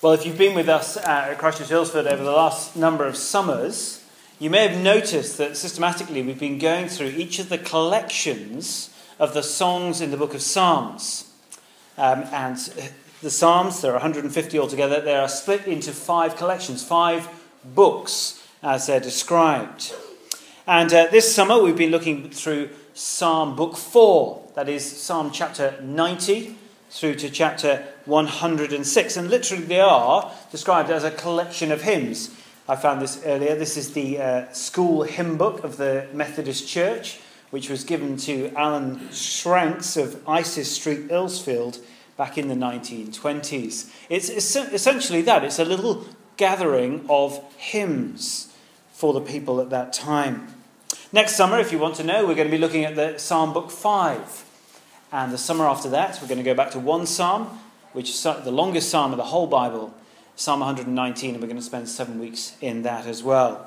Well, if you've been with us at Christchurch Earlsfield over the last number of summers, you may have noticed that systematically we've been going through each of the collections of the songs in the book of Psalms. Um, and the Psalms, there are 150 altogether, they are split into five collections, five books as they're described. And uh, this summer we've been looking through Psalm book 4, that is Psalm chapter 90 through to chapter 106. And literally, they are described as a collection of hymns. I found this earlier. This is the uh, school hymn book of the Methodist Church, which was given to Alan Shranks of Isis Street, Earlsfield, back in the 1920s. It's essentially that it's a little gathering of hymns for the people at that time. Next summer, if you want to know, we're going to be looking at the Psalm Book 5. And the summer after that, we're going to go back to one psalm, which is the longest psalm of the whole Bible, Psalm 119, and we're going to spend seven weeks in that as well.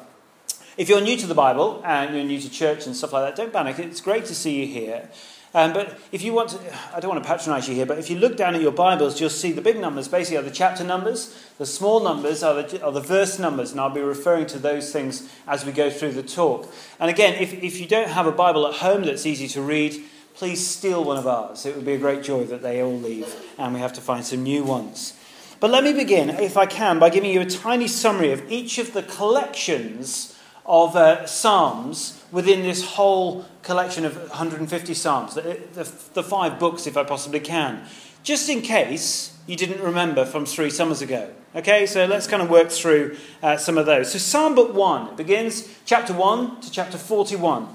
If you're new to the Bible and you're new to church and stuff like that, don't panic. It's great to see you here. Um, but if you want to, I don't want to patronize you here, but if you look down at your Bibles, you'll see the big numbers basically are the chapter numbers, the small numbers are the, are the verse numbers, and I'll be referring to those things as we go through the talk. And again, if, if you don't have a Bible at home that's easy to read, please steal one of ours. It would be a great joy that they all leave and we have to find some new ones. But let me begin, if I can, by giving you a tiny summary of each of the collections of uh, Psalms within this whole collection of 150 Psalms, the, the, the five books, if I possibly can, just in case you didn't remember from three summers ago. Okay, so let's kind of work through uh, some of those. So, Psalm Book 1 begins chapter 1 to chapter 41.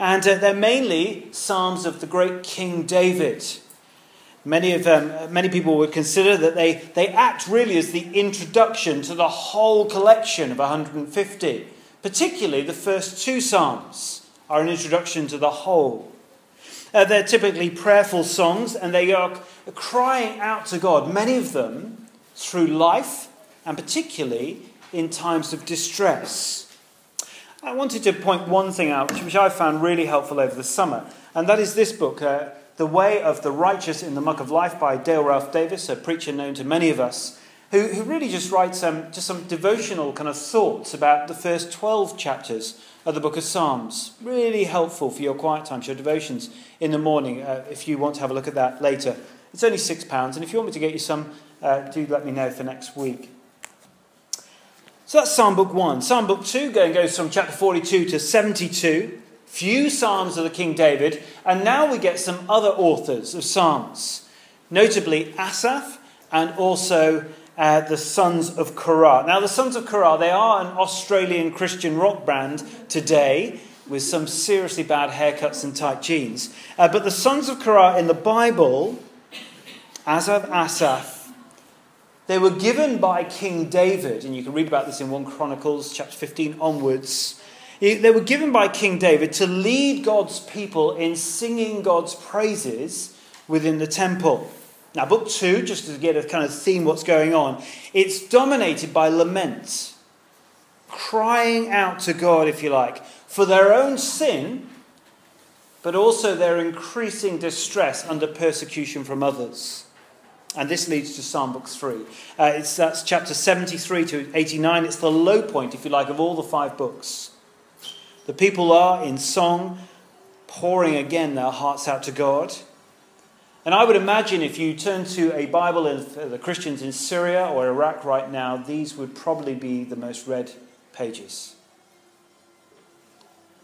And uh, they're mainly psalms of the great King David. Many, of them, many people would consider that they, they act really as the introduction to the whole collection of 150. Particularly the first two psalms are an introduction to the whole. Uh, they're typically prayerful songs and they are crying out to God, many of them through life and particularly in times of distress. I wanted to point one thing out, which I found really helpful over the summer, and that is this book, uh, The Way of the Righteous in the Muck of Life by Dale Ralph Davis, a preacher known to many of us, who, who really just writes um, just some devotional kind of thoughts about the first 12 chapters of the book of Psalms. Really helpful for your quiet times, your devotions in the morning, uh, if you want to have a look at that later. It's only £6, and if you want me to get you some, uh, do let me know for next week. So that's Psalm Book 1. Psalm Book 2 goes from chapter 42 to 72. Few Psalms of the King David. And now we get some other authors of Psalms, notably Asaph and also uh, the Sons of Korah. Now, the Sons of Korah, they are an Australian Christian rock band today with some seriously bad haircuts and tight jeans. Uh, but the Sons of Korah in the Bible, Asaph, Asaph, they were given by King David, and you can read about this in 1 Chronicles chapter 15 onwards. They were given by King David to lead God's people in singing God's praises within the temple. Now, book two, just to get a kind of theme what's going on, it's dominated by lament, crying out to God, if you like, for their own sin, but also their increasing distress under persecution from others. And this leads to Psalm Book 3. Uh, it's, that's chapter 73 to 89. It's the low point, if you like, of all the five books. The people are in song, pouring again their hearts out to God. And I would imagine if you turn to a Bible in the Christians in Syria or Iraq right now, these would probably be the most read pages.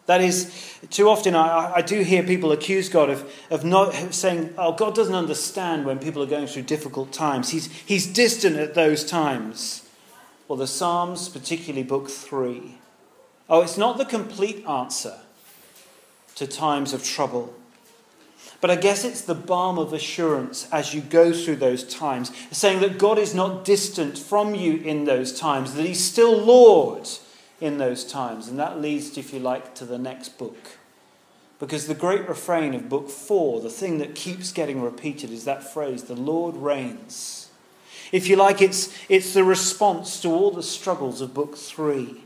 That is, too often I, I do hear people accuse God of, of not saying, oh, God doesn't understand when people are going through difficult times. He's, he's distant at those times. Well, the Psalms, particularly Book 3, oh, it's not the complete answer to times of trouble. But I guess it's the balm of assurance as you go through those times, saying that God is not distant from you in those times, that He's still Lord in those times. And that leads, if you like, to the next book. Because the great refrain of book four, the thing that keeps getting repeated, is that phrase, the Lord reigns. If you like, it's, it's the response to all the struggles of book three.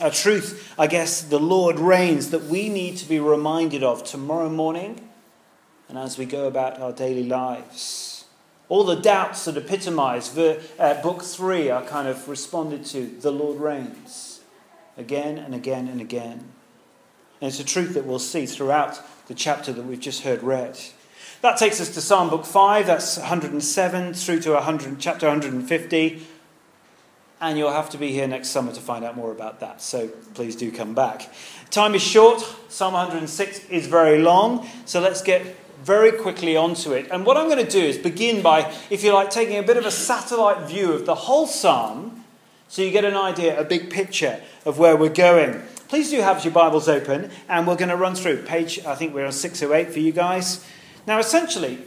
A truth, I guess, the Lord reigns that we need to be reminded of tomorrow morning and as we go about our daily lives. All the doubts that epitomize the, uh, book three are kind of responded to. The Lord reigns again and again and again. And it's a truth that we'll see throughout the chapter that we've just heard read. That takes us to Psalm book 5, that's 107 through to 100, chapter 150. And you'll have to be here next summer to find out more about that, so please do come back. Time is short, Psalm 106 is very long, so let's get very quickly onto it. And what I'm going to do is begin by, if you like, taking a bit of a satellite view of the whole psalm so you get an idea, a big picture of where we're going. Please do have your Bibles open, and we're going to run through page, I think we're on 608 for you guys. Now, essentially,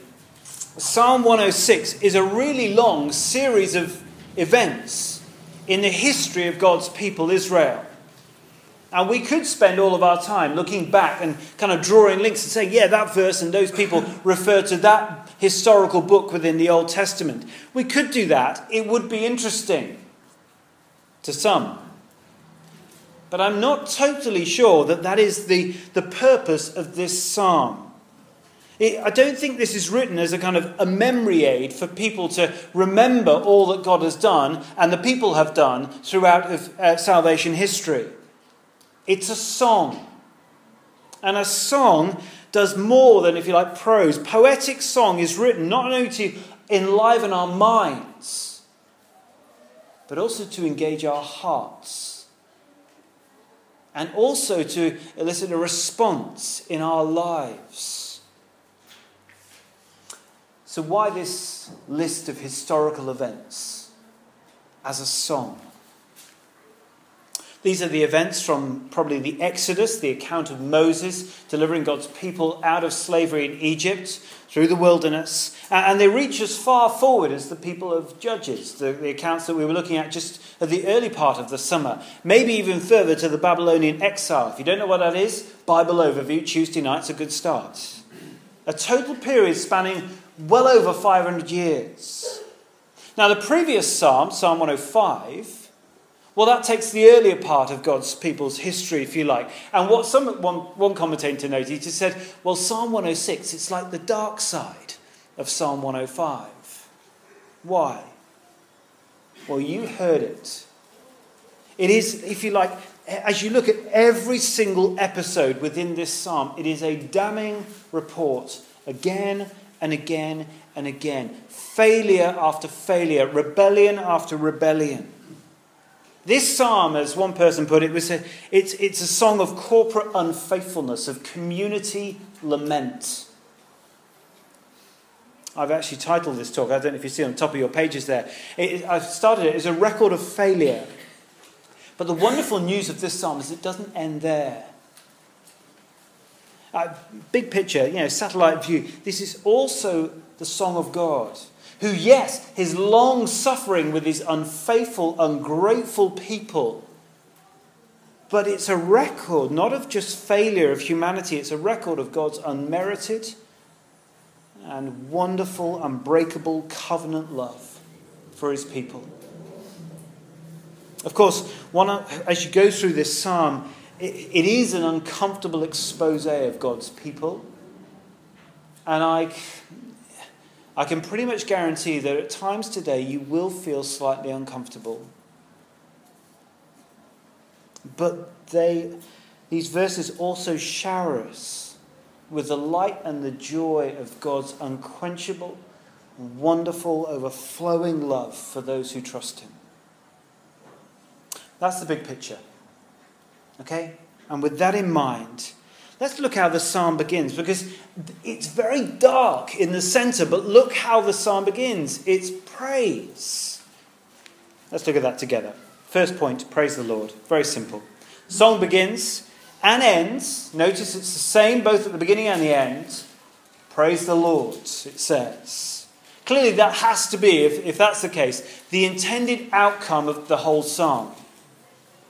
Psalm 106 is a really long series of events in the history of God's people, Israel. And we could spend all of our time looking back and kind of drawing links and saying, yeah, that verse and those people refer to that historical book within the Old Testament. We could do that. It would be interesting to some. But I'm not totally sure that that is the, the purpose of this psalm. I don't think this is written as a kind of a memory aid for people to remember all that God has done and the people have done throughout uh, salvation history. It's a song. And a song does more than, if you like, prose. Poetic song is written not only to enliven our minds, but also to engage our hearts. And also to elicit a response in our lives. So, why this list of historical events as a song? These are the events from probably the Exodus, the account of Moses delivering God's people out of slavery in Egypt through the wilderness. And they reach as far forward as the people of Judges, the, the accounts that we were looking at just at the early part of the summer. Maybe even further to the Babylonian exile. If you don't know what that is, Bible overview, Tuesday night's a good start. A total period spanning well over 500 years. Now, the previous psalm, Psalm 105, well, that takes the earlier part of God's people's history, if you like. And what some, one, one commentator noted, he just said, well, Psalm 106, it's like the dark side of Psalm 105. Why? Well, you heard it. It is, if you like, as you look at every single episode within this psalm, it is a damning report again and again and again. Failure after failure, rebellion after rebellion. This psalm, as one person put it, was a, it's, it's a song of corporate unfaithfulness, of community lament. I've actually titled this talk, I don't know if you see it on top of your pages there. It, I've started it as a record of failure. But the wonderful news of this psalm is it doesn't end there. Uh, big picture, you know, satellite view. This is also the song of God who, yes, his long suffering with his unfaithful, ungrateful people. But it's a record not of just failure of humanity, it's a record of God's unmerited and wonderful, unbreakable covenant love for his people. Of course, one, as you go through this psalm, it, it is an uncomfortable expose of God's people. And I, I can pretty much guarantee that at times today you will feel slightly uncomfortable. But they, these verses also shower us with the light and the joy of God's unquenchable, wonderful, overflowing love for those who trust Him. That's the big picture. Okay? And with that in mind, Let's look how the psalm begins because it's very dark in the center, but look how the psalm begins. It's praise. Let's look at that together. First point praise the Lord. Very simple. Song begins and ends. Notice it's the same both at the beginning and the end. Praise the Lord, it says. Clearly, that has to be, if, if that's the case, the intended outcome of the whole psalm.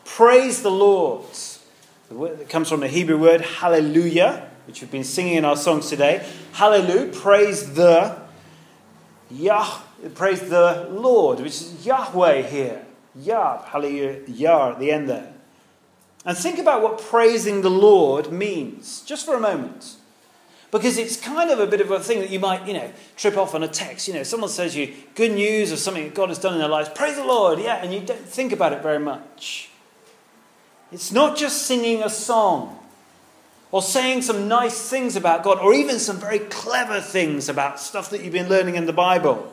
Praise the Lord. It comes from the Hebrew word hallelujah, which we've been singing in our songs today. Hallelujah, praise the Yah, praise the Lord, which is Yahweh here. Yah, hallelujah, Yah at the end there. And think about what praising the Lord means, just for a moment. Because it's kind of a bit of a thing that you might, you know, trip off on a text. You know, someone says you good news or something that God has done in their lives. Praise the Lord, yeah, and you don't think about it very much. It's not just singing a song or saying some nice things about God or even some very clever things about stuff that you've been learning in the Bible.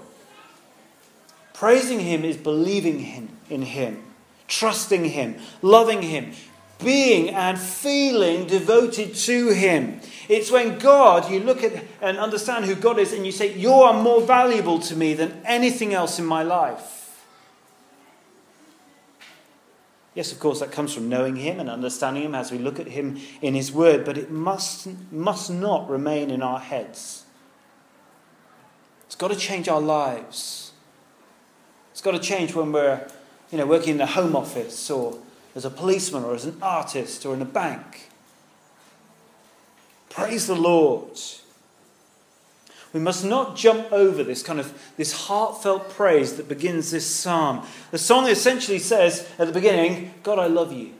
Praising Him is believing him, in Him, trusting Him, loving Him, being and feeling devoted to Him. It's when God, you look at and understand who God is, and you say, You are more valuable to me than anything else in my life. Yes, of course, that comes from knowing Him and understanding Him as we look at Him in His Word, but it must, must not remain in our heads. It's got to change our lives. It's got to change when we're you know, working in the home office or as a policeman or as an artist or in a bank. Praise the Lord. We must not jump over this kind of this heartfelt praise that begins this psalm. The song essentially says at the beginning, God, I love you.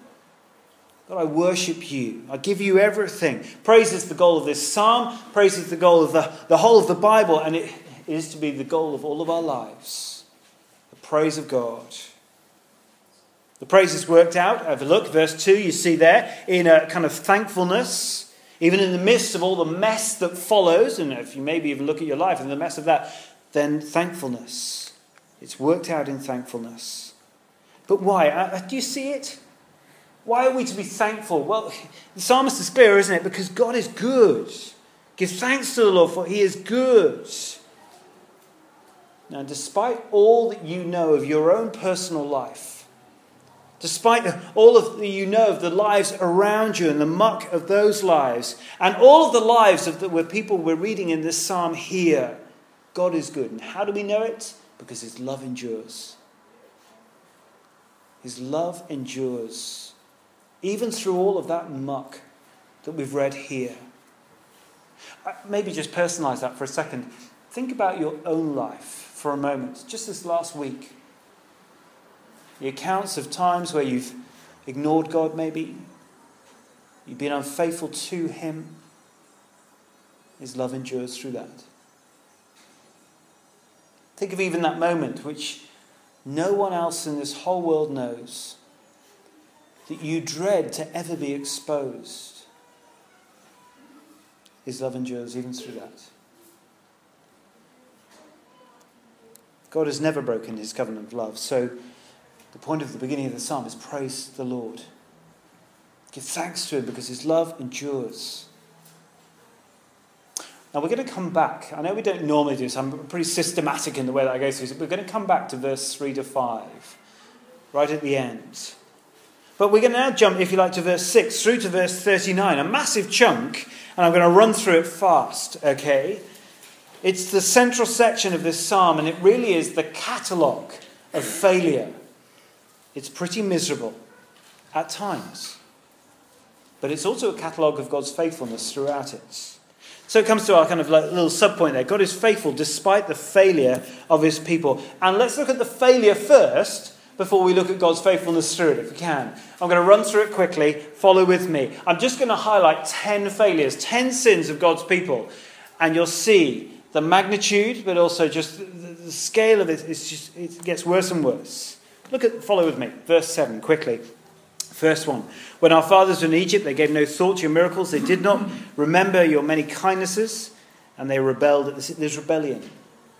God, I worship you. I give you everything. Praise is the goal of this psalm. Praise is the goal of the, the whole of the Bible, and it is to be the goal of all of our lives. The praise of God. The praise is worked out. Have a look, verse 2, you see there, in a kind of thankfulness, even in the midst of all the mess that follows, and if you maybe even look at your life and the mess of that, then thankfulness. It's worked out in thankfulness. But why? Uh, uh, do you see it? Why are we to be thankful? Well, the psalmist is clear, isn't it? Because God is good. Give thanks to the Lord, for he is good. Now, despite all that you know of your own personal life, Despite all of the, you know of the lives around you and the muck of those lives, and all of the lives of the people we're reading in this psalm here, God is good. And how do we know it? Because His love endures. His love endures, even through all of that muck that we've read here. Uh, maybe just personalize that for a second. Think about your own life for a moment, just this last week. The accounts of times where you've ignored God, maybe, you've been unfaithful to Him. His love endures through that. Think of even that moment which no one else in this whole world knows that you dread to ever be exposed. His love endures even through that. God has never broken his covenant of love. So the point of the beginning of the psalm is praise the Lord. Give thanks to him because his love endures. Now we're going to come back. I know we don't normally do this. I'm pretty systematic in the way that I go through this. We're going to come back to verse 3 to 5, right at the end. But we're going to now jump, if you like, to verse 6 through to verse 39, a massive chunk, and I'm going to run through it fast, okay? It's the central section of this psalm, and it really is the catalogue of failure it's pretty miserable at times. But it's also a catalogue of God's faithfulness throughout it. So it comes to our kind of like little subpoint there. God is faithful despite the failure of his people. And let's look at the failure first before we look at God's faithfulness through it, if we can. I'm going to run through it quickly. Follow with me. I'm just going to highlight 10 failures, 10 sins of God's people. And you'll see the magnitude, but also just the scale of it, just, it gets worse and worse. Look at, follow with me, verse 7, quickly. First one. When our fathers were in Egypt, they gave no thought to your miracles. They did not remember your many kindnesses, and they rebelled at this. There's rebellion.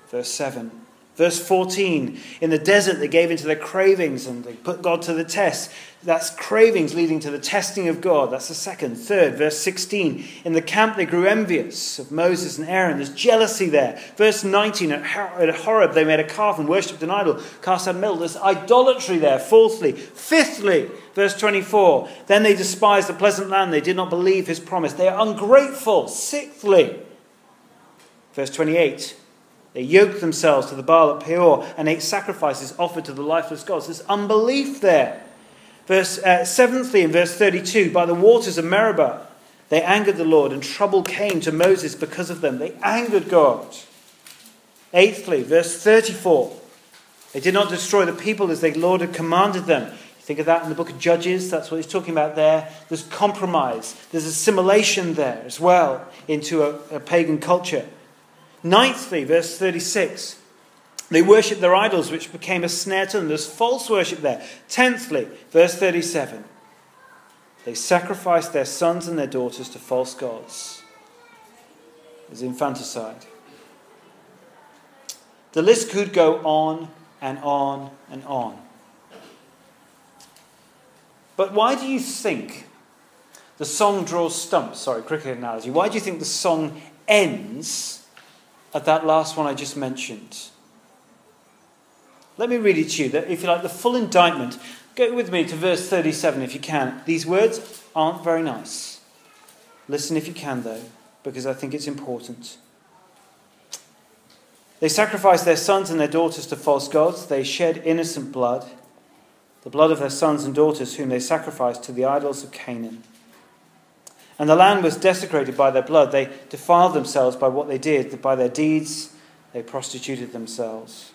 Verse 7. Verse 14, in the desert they gave into their cravings and they put God to the test. That's cravings leading to the testing of God. That's the second. Third, verse 16, in the camp they grew envious of Moses and Aaron. There's jealousy there. Verse 19, at Horeb they made a calf and worshipped an idol, cast out metal. There's idolatry there. Fourthly. Fifthly, verse 24, then they despised the pleasant land. They did not believe his promise. They are ungrateful. Sixthly, verse 28, they yoked themselves to the Baal at Peor and ate sacrifices offered to the lifeless gods. There's unbelief there. Verse uh, seventhly, in verse 32, by the waters of Meribah, they angered the Lord, and trouble came to Moses because of them. They angered God. Eighthly, verse 34, they did not destroy the people as the Lord had commanded them. Think of that in the book of Judges, that's what he's talking about there. There's compromise, there's assimilation there as well into a, a pagan culture. Ninthly, verse 36. They worshipped their idols, which became a snare to them. There's false worship there. Tenthly, verse 37. They sacrificed their sons and their daughters to false gods. There's infanticide. The list could go on and on and on. But why do you think the song draws stumps? Sorry, cricket analogy. Why do you think the song ends at that last one I just mentioned? Let me read it to you. that, If you like, the full indictment. Go with me to verse 37 if you can. These words aren't very nice. Listen if you can, though, because I think it's important. They sacrificed their sons and their daughters to false gods. They shed innocent blood the blood of their sons and daughters, whom they sacrificed to the idols of Canaan. And the land was desecrated by their blood. They defiled themselves by what they did. By their deeds, they prostituted themselves.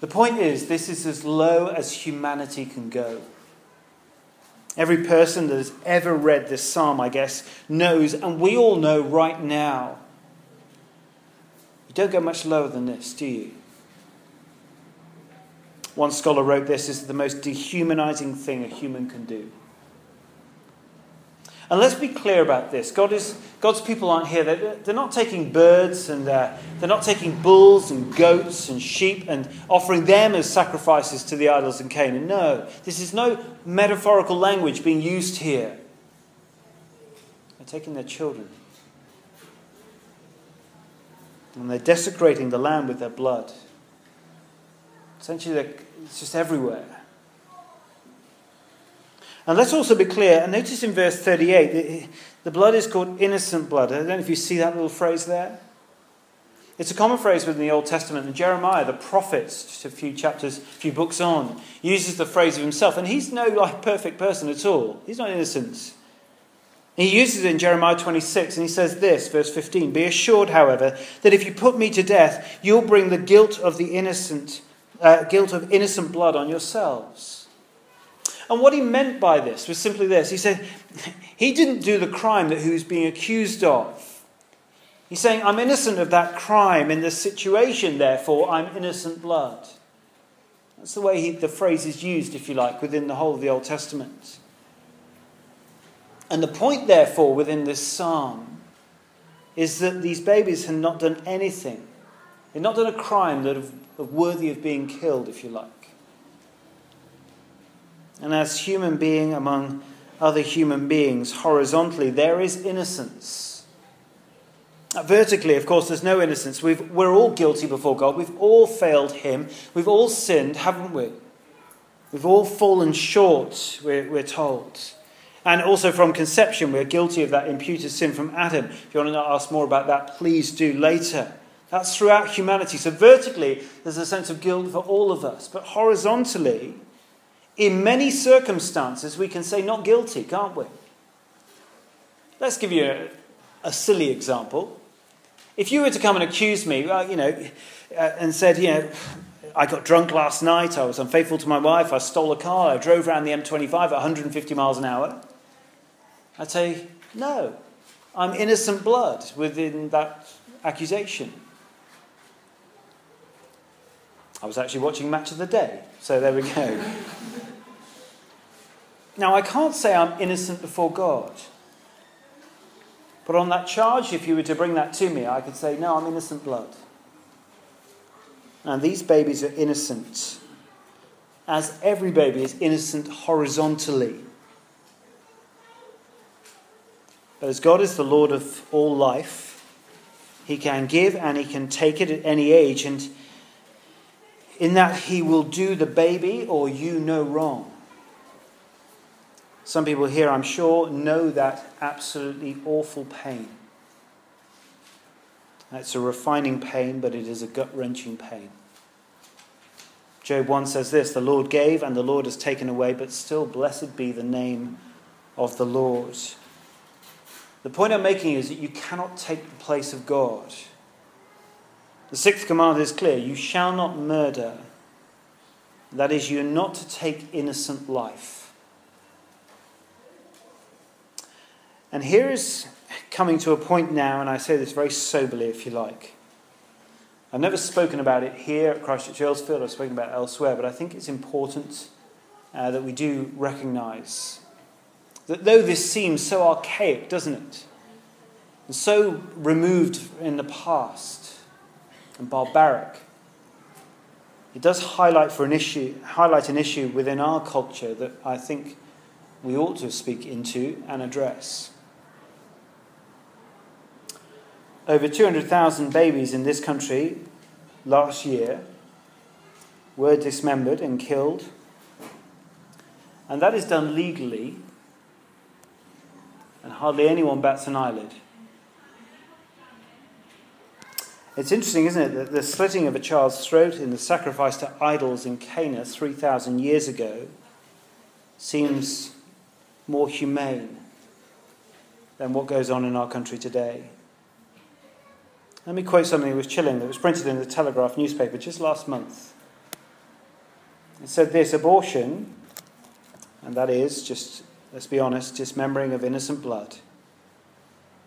The point is, this is as low as humanity can go. Every person that has ever read this psalm, I guess, knows, and we all know right now, you don't go much lower than this, do you? One scholar wrote this is the most dehumanizing thing a human can do. And let's be clear about this. God is, God's people aren't here. They're, they're not taking birds and uh, they're not taking bulls and goats and sheep and offering them as sacrifices to the idols in Canaan. No, this is no metaphorical language being used here. They're taking their children. And they're desecrating the land with their blood. Essentially, it's just everywhere. And let's also be clear, and notice in verse 38, the blood is called innocent blood. I don't know if you see that little phrase there. It's a common phrase within the Old Testament. And Jeremiah, the prophet, just a few chapters, a few books on, uses the phrase of himself. And he's no like perfect person at all. He's not innocent. He uses it in Jeremiah 26, and he says this, verse 15 Be assured, however, that if you put me to death, you'll bring the guilt of the innocent uh, guilt of innocent blood on yourselves. And what he meant by this was simply this he said, He didn't do the crime that he was being accused of. He's saying, I'm innocent of that crime in this situation, therefore, I'm innocent blood. That's the way he, the phrase is used, if you like, within the whole of the Old Testament. And the point, therefore, within this psalm is that these babies had not done anything. They'd not done a crime that have worthy of being killed, if you like. And as human being among other human beings, horizontally, there is innocence. Vertically, of course, there's no innocence. we are all guilty before God. We've all failed Him. We've all sinned, haven't we? We've all fallen short, we're, we're told. And also from conception, we're guilty of that imputed sin from Adam. If you want to ask more about that, please do later. That's throughout humanity. So, vertically, there's a sense of guilt for all of us. But horizontally, in many circumstances, we can say not guilty, can't we? Let's give you a, a silly example. If you were to come and accuse me, you know, uh, and said, you know, I got drunk last night, I was unfaithful to my wife, I stole a car, I drove around the M25 at 150 miles an hour, I'd say, no, I'm innocent blood within that accusation. I was actually watching Match of the Day, so there we go. now, I can't say I'm innocent before God. But on that charge, if you were to bring that to me, I could say, no, I'm innocent blood. And these babies are innocent, as every baby is innocent horizontally. But as God is the Lord of all life, He can give and He can take it at any age. And in that he will do the baby or you no wrong. Some people here, I'm sure, know that absolutely awful pain. It's a refining pain, but it is a gut wrenching pain. Job 1 says this The Lord gave, and the Lord has taken away, but still blessed be the name of the Lord. The point I'm making is that you cannot take the place of God. The sixth command is clear you shall not murder. That is, you're not to take innocent life. And here is coming to a point now, and I say this very soberly if you like. I've never spoken about it here at Christchurch Earlsfield, I've spoken about it elsewhere, but I think it's important uh, that we do recognize that though this seems so archaic, doesn't it? And so removed in the past and barbaric, it does highlight for an issue highlight an issue within our culture that I think we ought to speak into and address. Over 200,000 babies in this country last year were dismembered and killed. And that is done legally, and hardly anyone bats an eyelid. It's interesting, isn't it, that the slitting of a child's throat in the sacrifice to idols in Canaan 3,000 years ago seems more humane than what goes on in our country today. Let me quote something that was chilling that was printed in the Telegraph newspaper just last month. It said this abortion, and that is, just let's be honest, dismembering of innocent blood,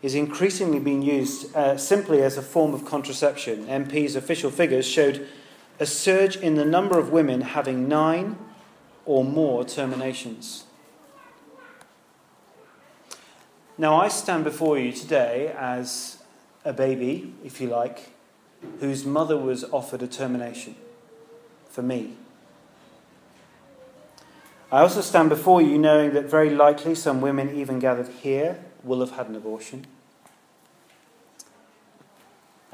is increasingly being used uh, simply as a form of contraception. MP's official figures showed a surge in the number of women having nine or more terminations. Now, I stand before you today as a baby, if you like, whose mother was offered a termination for me. I also stand before you knowing that very likely some women, even gathered here, will have had an abortion.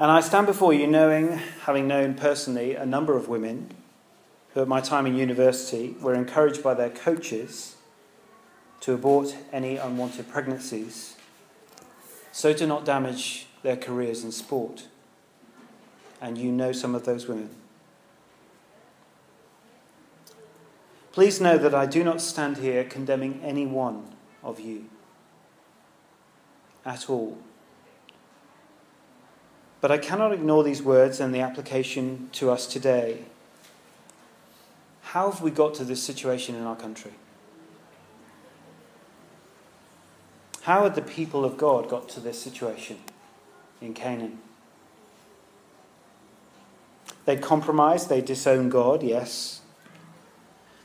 And I stand before you knowing, having known personally a number of women who, at my time in university, were encouraged by their coaches to abort any unwanted pregnancies so to not damage their careers in sport. And you know some of those women. Please know that I do not stand here condemning any one of you at all. But I cannot ignore these words and the application to us today. How have we got to this situation in our country? How had the people of God got to this situation? in Canaan. They compromised, they disowned God, yes.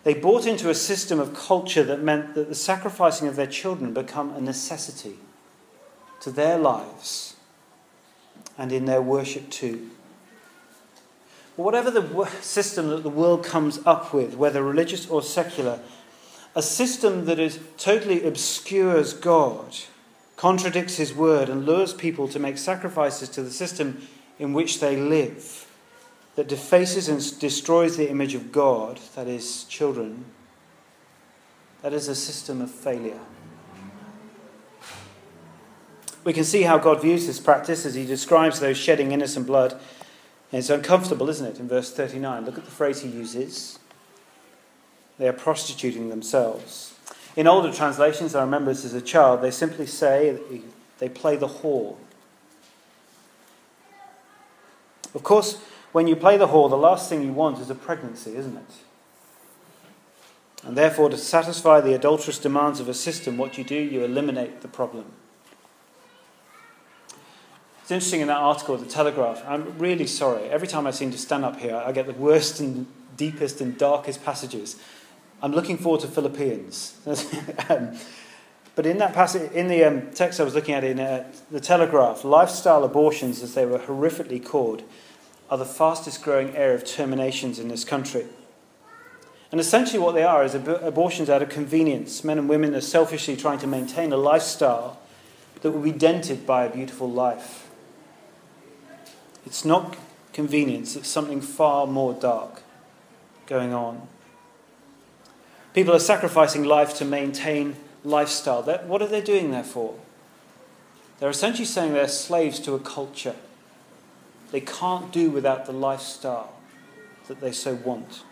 They bought into a system of culture that meant that the sacrificing of their children become a necessity to their lives and in their worship too. whatever the system that the world comes up with, whether religious or secular, a system that is totally obscures God contradicts his word, and lures people to make sacrifices to the system in which they live, that defaces and destroys the image of God, that is, children, that is a system of failure. We can see how God views this practice as he describes those shedding innocent blood. And it's uncomfortable, isn't it, in verse 39? Look at the phrase he uses. They are prostituting themselves. In older translations, I remember this as a child, they simply say they play the whore. Of course, when you play the whore, the last thing you want is a pregnancy, isn't it? And therefore, to satisfy the adulterous demands of a system, what you do, you eliminate the problem. It's interesting in that article the Telegraph. I'm really sorry. Every time I seem to stand up here, I get the worst and deepest and darkest passages. I'm looking forward to Philippians. um, but in that passage, in the um, text I was looking at in uh, the Telegraph, lifestyle abortions, as they were horrifically called, are the fastest growing area of terminations in this country. And essentially, what they are is ab- abortions out of convenience. Men and women are selfishly trying to maintain a lifestyle that will be dented by a beautiful life. It's not convenience, it's something far more dark going on. People are sacrificing life to maintain lifestyle. What are they doing there for? They're essentially saying they're slaves to a culture. They can't do without the lifestyle that they so want.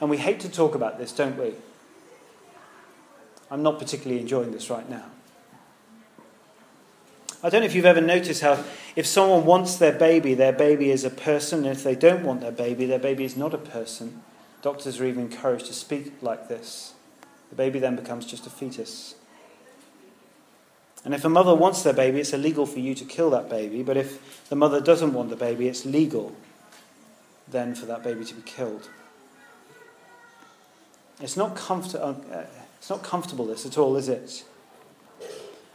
And we hate to talk about this, don't we? I'm not particularly enjoying this right now. I don't know if you've ever noticed how if someone wants their baby, their baby is a person, and if they don't want their baby, their baby is not a person. Doctors are even encouraged to speak like this. The baby then becomes just a fetus. And if a mother wants their baby, it's illegal for you to kill that baby. But if the mother doesn't want the baby, it's legal then for that baby to be killed. It's not, comfort- uh, it's not comfortable, this at all, is it?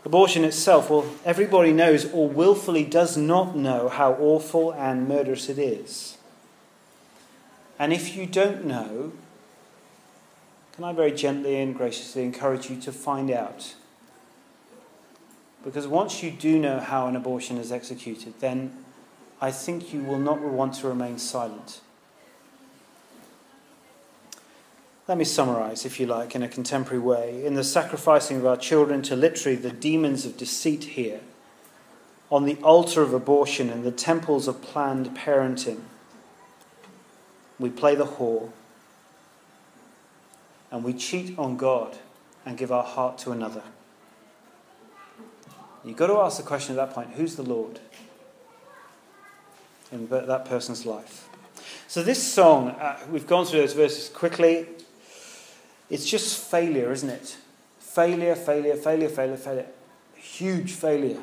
Abortion itself, well, everybody knows or willfully does not know how awful and murderous it is. And if you don't know, can I very gently and graciously encourage you to find out? Because once you do know how an abortion is executed, then I think you will not want to remain silent. Let me summarize, if you like, in a contemporary way. In the sacrificing of our children to literally the demons of deceit here, on the altar of abortion and the temples of planned parenting, we play the whore and we cheat on God and give our heart to another. You've got to ask the question at that point who's the Lord in that person's life? So, this song, uh, we've gone through those verses quickly. It's just failure, isn't it? Failure, failure, failure, failure, failure. Huge failure.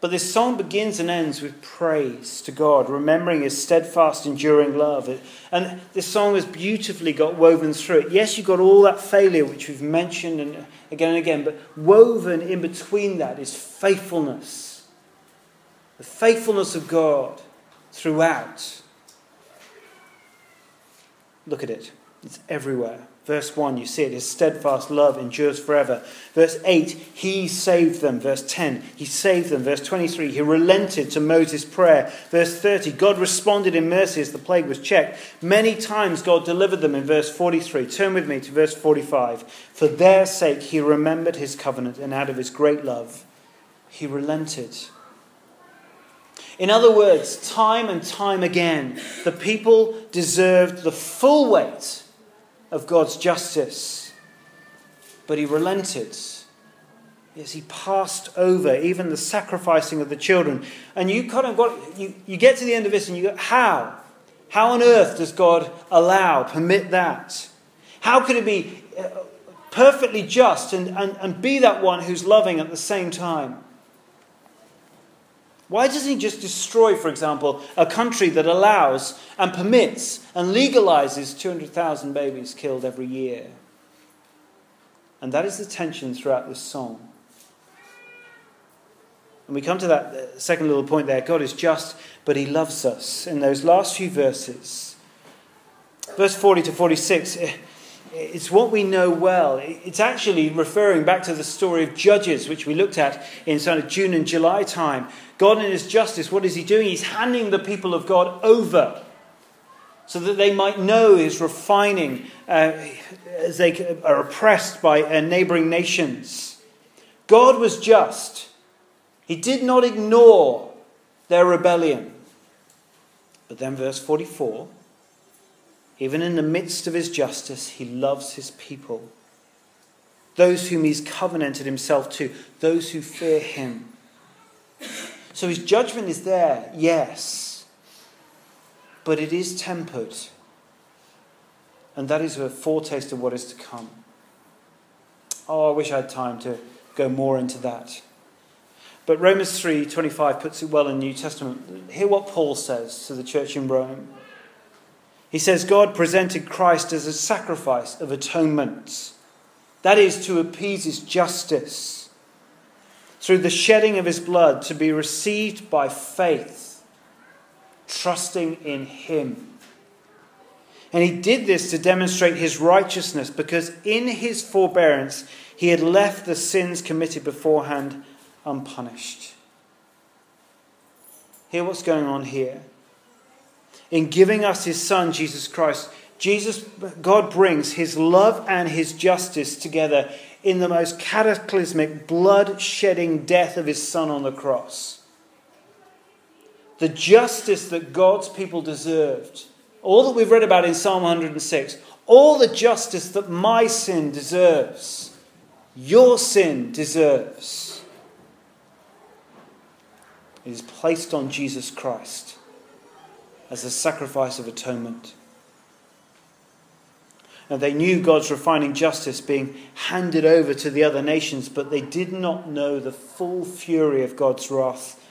But this song begins and ends with praise to God, remembering his steadfast, enduring love. And this song has beautifully got woven through it. Yes, you've got all that failure, which we've mentioned and again and again, but woven in between that is faithfulness. The faithfulness of God throughout. Look at it, it's everywhere. Verse 1, you see it, his steadfast love endures forever. Verse 8, he saved them. Verse 10, he saved them. Verse 23, he relented to Moses' prayer. Verse 30, God responded in mercy as the plague was checked. Many times God delivered them in verse 43. Turn with me to verse 45. For their sake he remembered his covenant, and out of his great love he relented. In other words, time and time again, the people deserved the full weight of God's justice. But he relented. Yes, he passed over even the sacrificing of the children. And you kind of got, you, you get to the end of this and you go, how? How on earth does God allow, permit that? How could it be uh, perfectly just and, and, and be that one who's loving at the same time? Why doesn't he just destroy, for example, a country that allows and permits and legalizes 200,000 babies killed every year? And that is the tension throughout this song. And we come to that uh, second little point there God is just, but he loves us. In those last few verses, verse 40 to 46, eh, it's what we know well. It's actually referring back to the story of Judges, which we looked at in sort of June and July time. God, in His justice, what is He doing? He's handing the people of God over so that they might know His refining uh, as they are oppressed by uh, neighboring nations. God was just, He did not ignore their rebellion. But then, verse 44 even in the midst of his justice, he loves his people. Those whom he's covenanted himself to, those who fear him. So his judgment is there, yes, but it is tempered. And that is a foretaste of what is to come. Oh, I wish I had time to go more into that. But Romans 3:25 puts it well in the New Testament. Hear what Paul says to the church in Rome. He says God presented Christ as a sacrifice of atonement. That is to appease his justice through the shedding of his blood to be received by faith, trusting in him. And he did this to demonstrate his righteousness because in his forbearance he had left the sins committed beforehand unpunished. Hear what's going on here in giving us his son, Jesus Christ, Jesus, God brings his love and his justice together in the most cataclysmic, blood shedding death of his son on the cross. The justice that God's people deserved, all that we've read about in Psalm 106, all the justice that my sin deserves, your sin deserves. is placed on Jesus Christ as a sacrifice of atonement. And they knew God's refining justice being handed over to the other nations, but they did not know the full fury of God's wrath.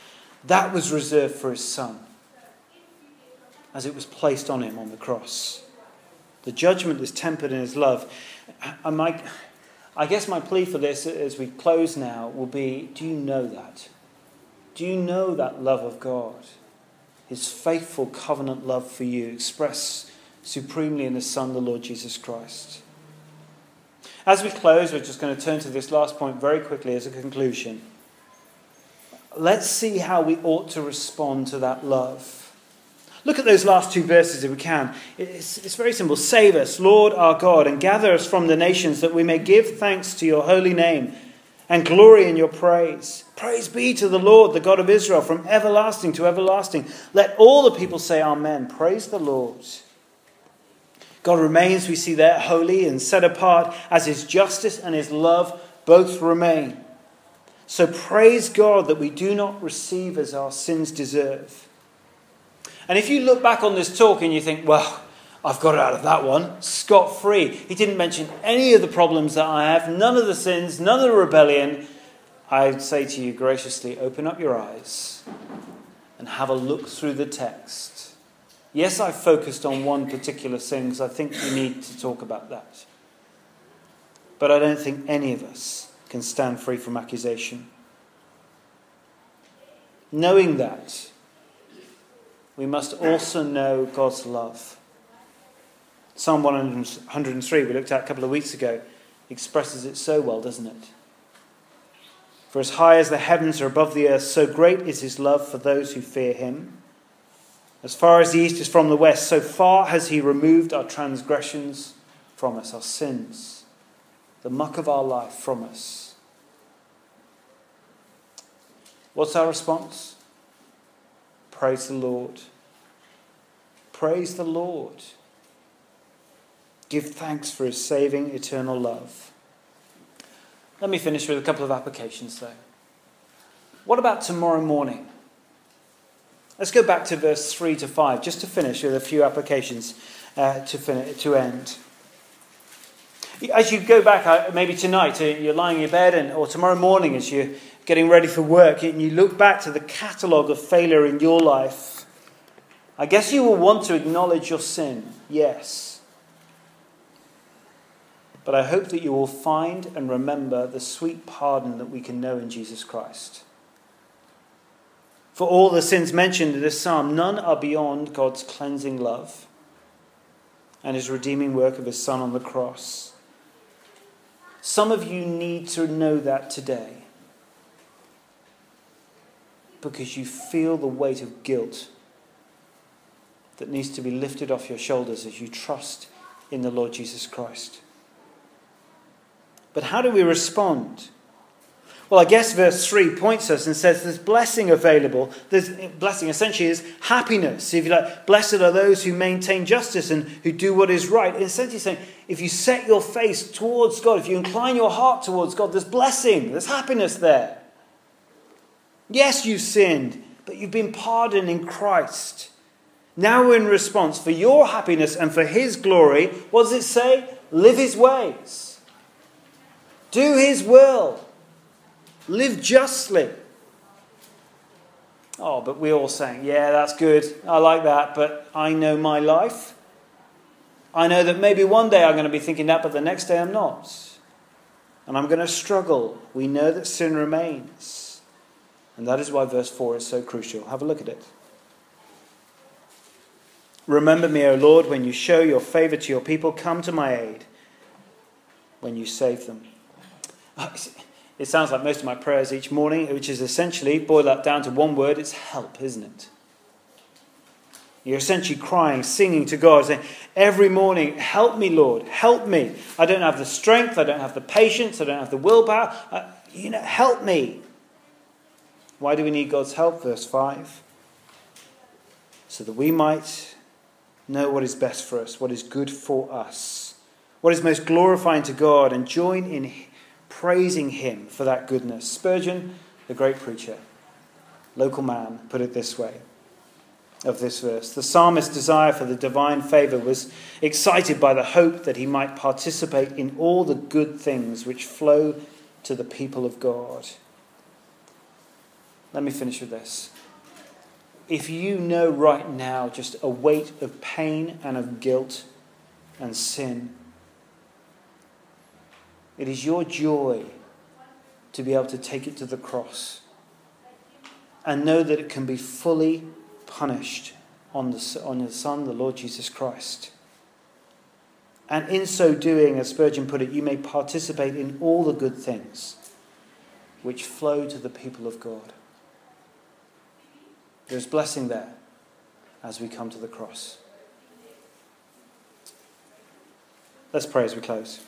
That was reserved for his son as it was placed on him on the cross. The judgment is tempered in his love. Uh, I, might, I guess my plea for this as we close now will be do you know that? Do you know that love of God? His faithful covenant love for you expressed supremely in His Son, the Lord Jesus Christ. As we close, we're just going to turn to this last point very quickly as a conclusion. Let's see how we ought to respond to that love. Look at those last two verses if we can. It's, it's very simple. Save us, Lord our God, and gather us from the nations that we may give thanks to your holy name and glory in your praise. Praise be to the Lord, the God of Israel, from everlasting to everlasting. Let all the people say Amen. Praise the Lord. God remains, we see there, holy and set apart as his justice and his love both remain. So praise God that we do not receive as our sins deserve. And if you look back on this talk and you think, well, I've got it out of that one scot free. He didn't mention any of the problems that I have, none of the sins, none of the rebellion. I say to you graciously, open up your eyes and have a look through the text Yes, I focused on one particular thing because I think we need to talk about that. But I don't think any of us can stand free from accusation. Knowing that, we must also know God's love. Psalm 103, we looked at a couple of weeks ago, expresses it so well, doesn't it? For as high as the heavens are above the earth, so great is his love for those who fear him. As far as the east is from the west, so far has he removed our transgressions from us, our sins, the muck of our life from us. What's our response? Praise the Lord. Praise the Lord. Give thanks for his saving eternal love. Let me finish with a couple of applications, though. What about tomorrow morning? Let's go back to verse 3 to 5, just to finish with a few applications uh, to, fin- to end. As you go back, uh, maybe tonight, uh, you're lying in your bed, and, or tomorrow morning as you're getting ready for work, and you look back to the catalogue of failure in your life, I guess you will want to acknowledge your sin, yes. But I hope that you will find and remember the sweet pardon that we can know in Jesus Christ. For all the sins mentioned in this psalm, none are beyond God's cleansing love and his redeeming work of his Son on the cross. Some of you need to know that today because you feel the weight of guilt that needs to be lifted off your shoulders as you trust in the Lord Jesus Christ. But how do we respond? Well, I guess verse 3 points us and says there's blessing available. There's blessing essentially is happiness. If you like, blessed are those who maintain justice and who do what is right. In essentially saying, if you set your face towards God, if you incline your heart towards God, there's blessing, there's happiness there. Yes, you've sinned, but you've been pardoned in Christ. Now, in response, for your happiness and for His glory, what does it say? Live His ways, do His will. Live justly. Oh, but we're all saying, yeah, that's good. I like that, but I know my life. I know that maybe one day I'm going to be thinking that, but the next day I'm not. And I'm going to struggle. We know that sin remains. And that is why verse 4 is so crucial. Have a look at it. Remember me, O Lord, when you show your favor to your people. Come to my aid when you save them. Oh, it sounds like most of my prayers each morning, which is essentially, boil that down to one word, it's help, isn't it? You're essentially crying, singing to God, saying, Every morning, help me, Lord, help me. I don't have the strength, I don't have the patience, I don't have the willpower. Uh, you know, help me. Why do we need God's help? Verse 5. So that we might know what is best for us, what is good for us, what is most glorifying to God, and join in praising him for that goodness. Spurgeon, the great preacher, local man, put it this way of this verse. The psalmist's desire for the divine favour was excited by the hope that he might participate in all the good things which flow to the people of God. Let me finish with this. If you know right now just a weight of pain and of guilt and sin, it is your joy to be able to take it to the cross and know that it can be fully punished on the, on the Son, the Lord Jesus Christ. And in so doing, as Spurgeon put it, you may participate in all the good things which flow to the people of God. There's blessing there as we come to the cross. Let's pray as we close.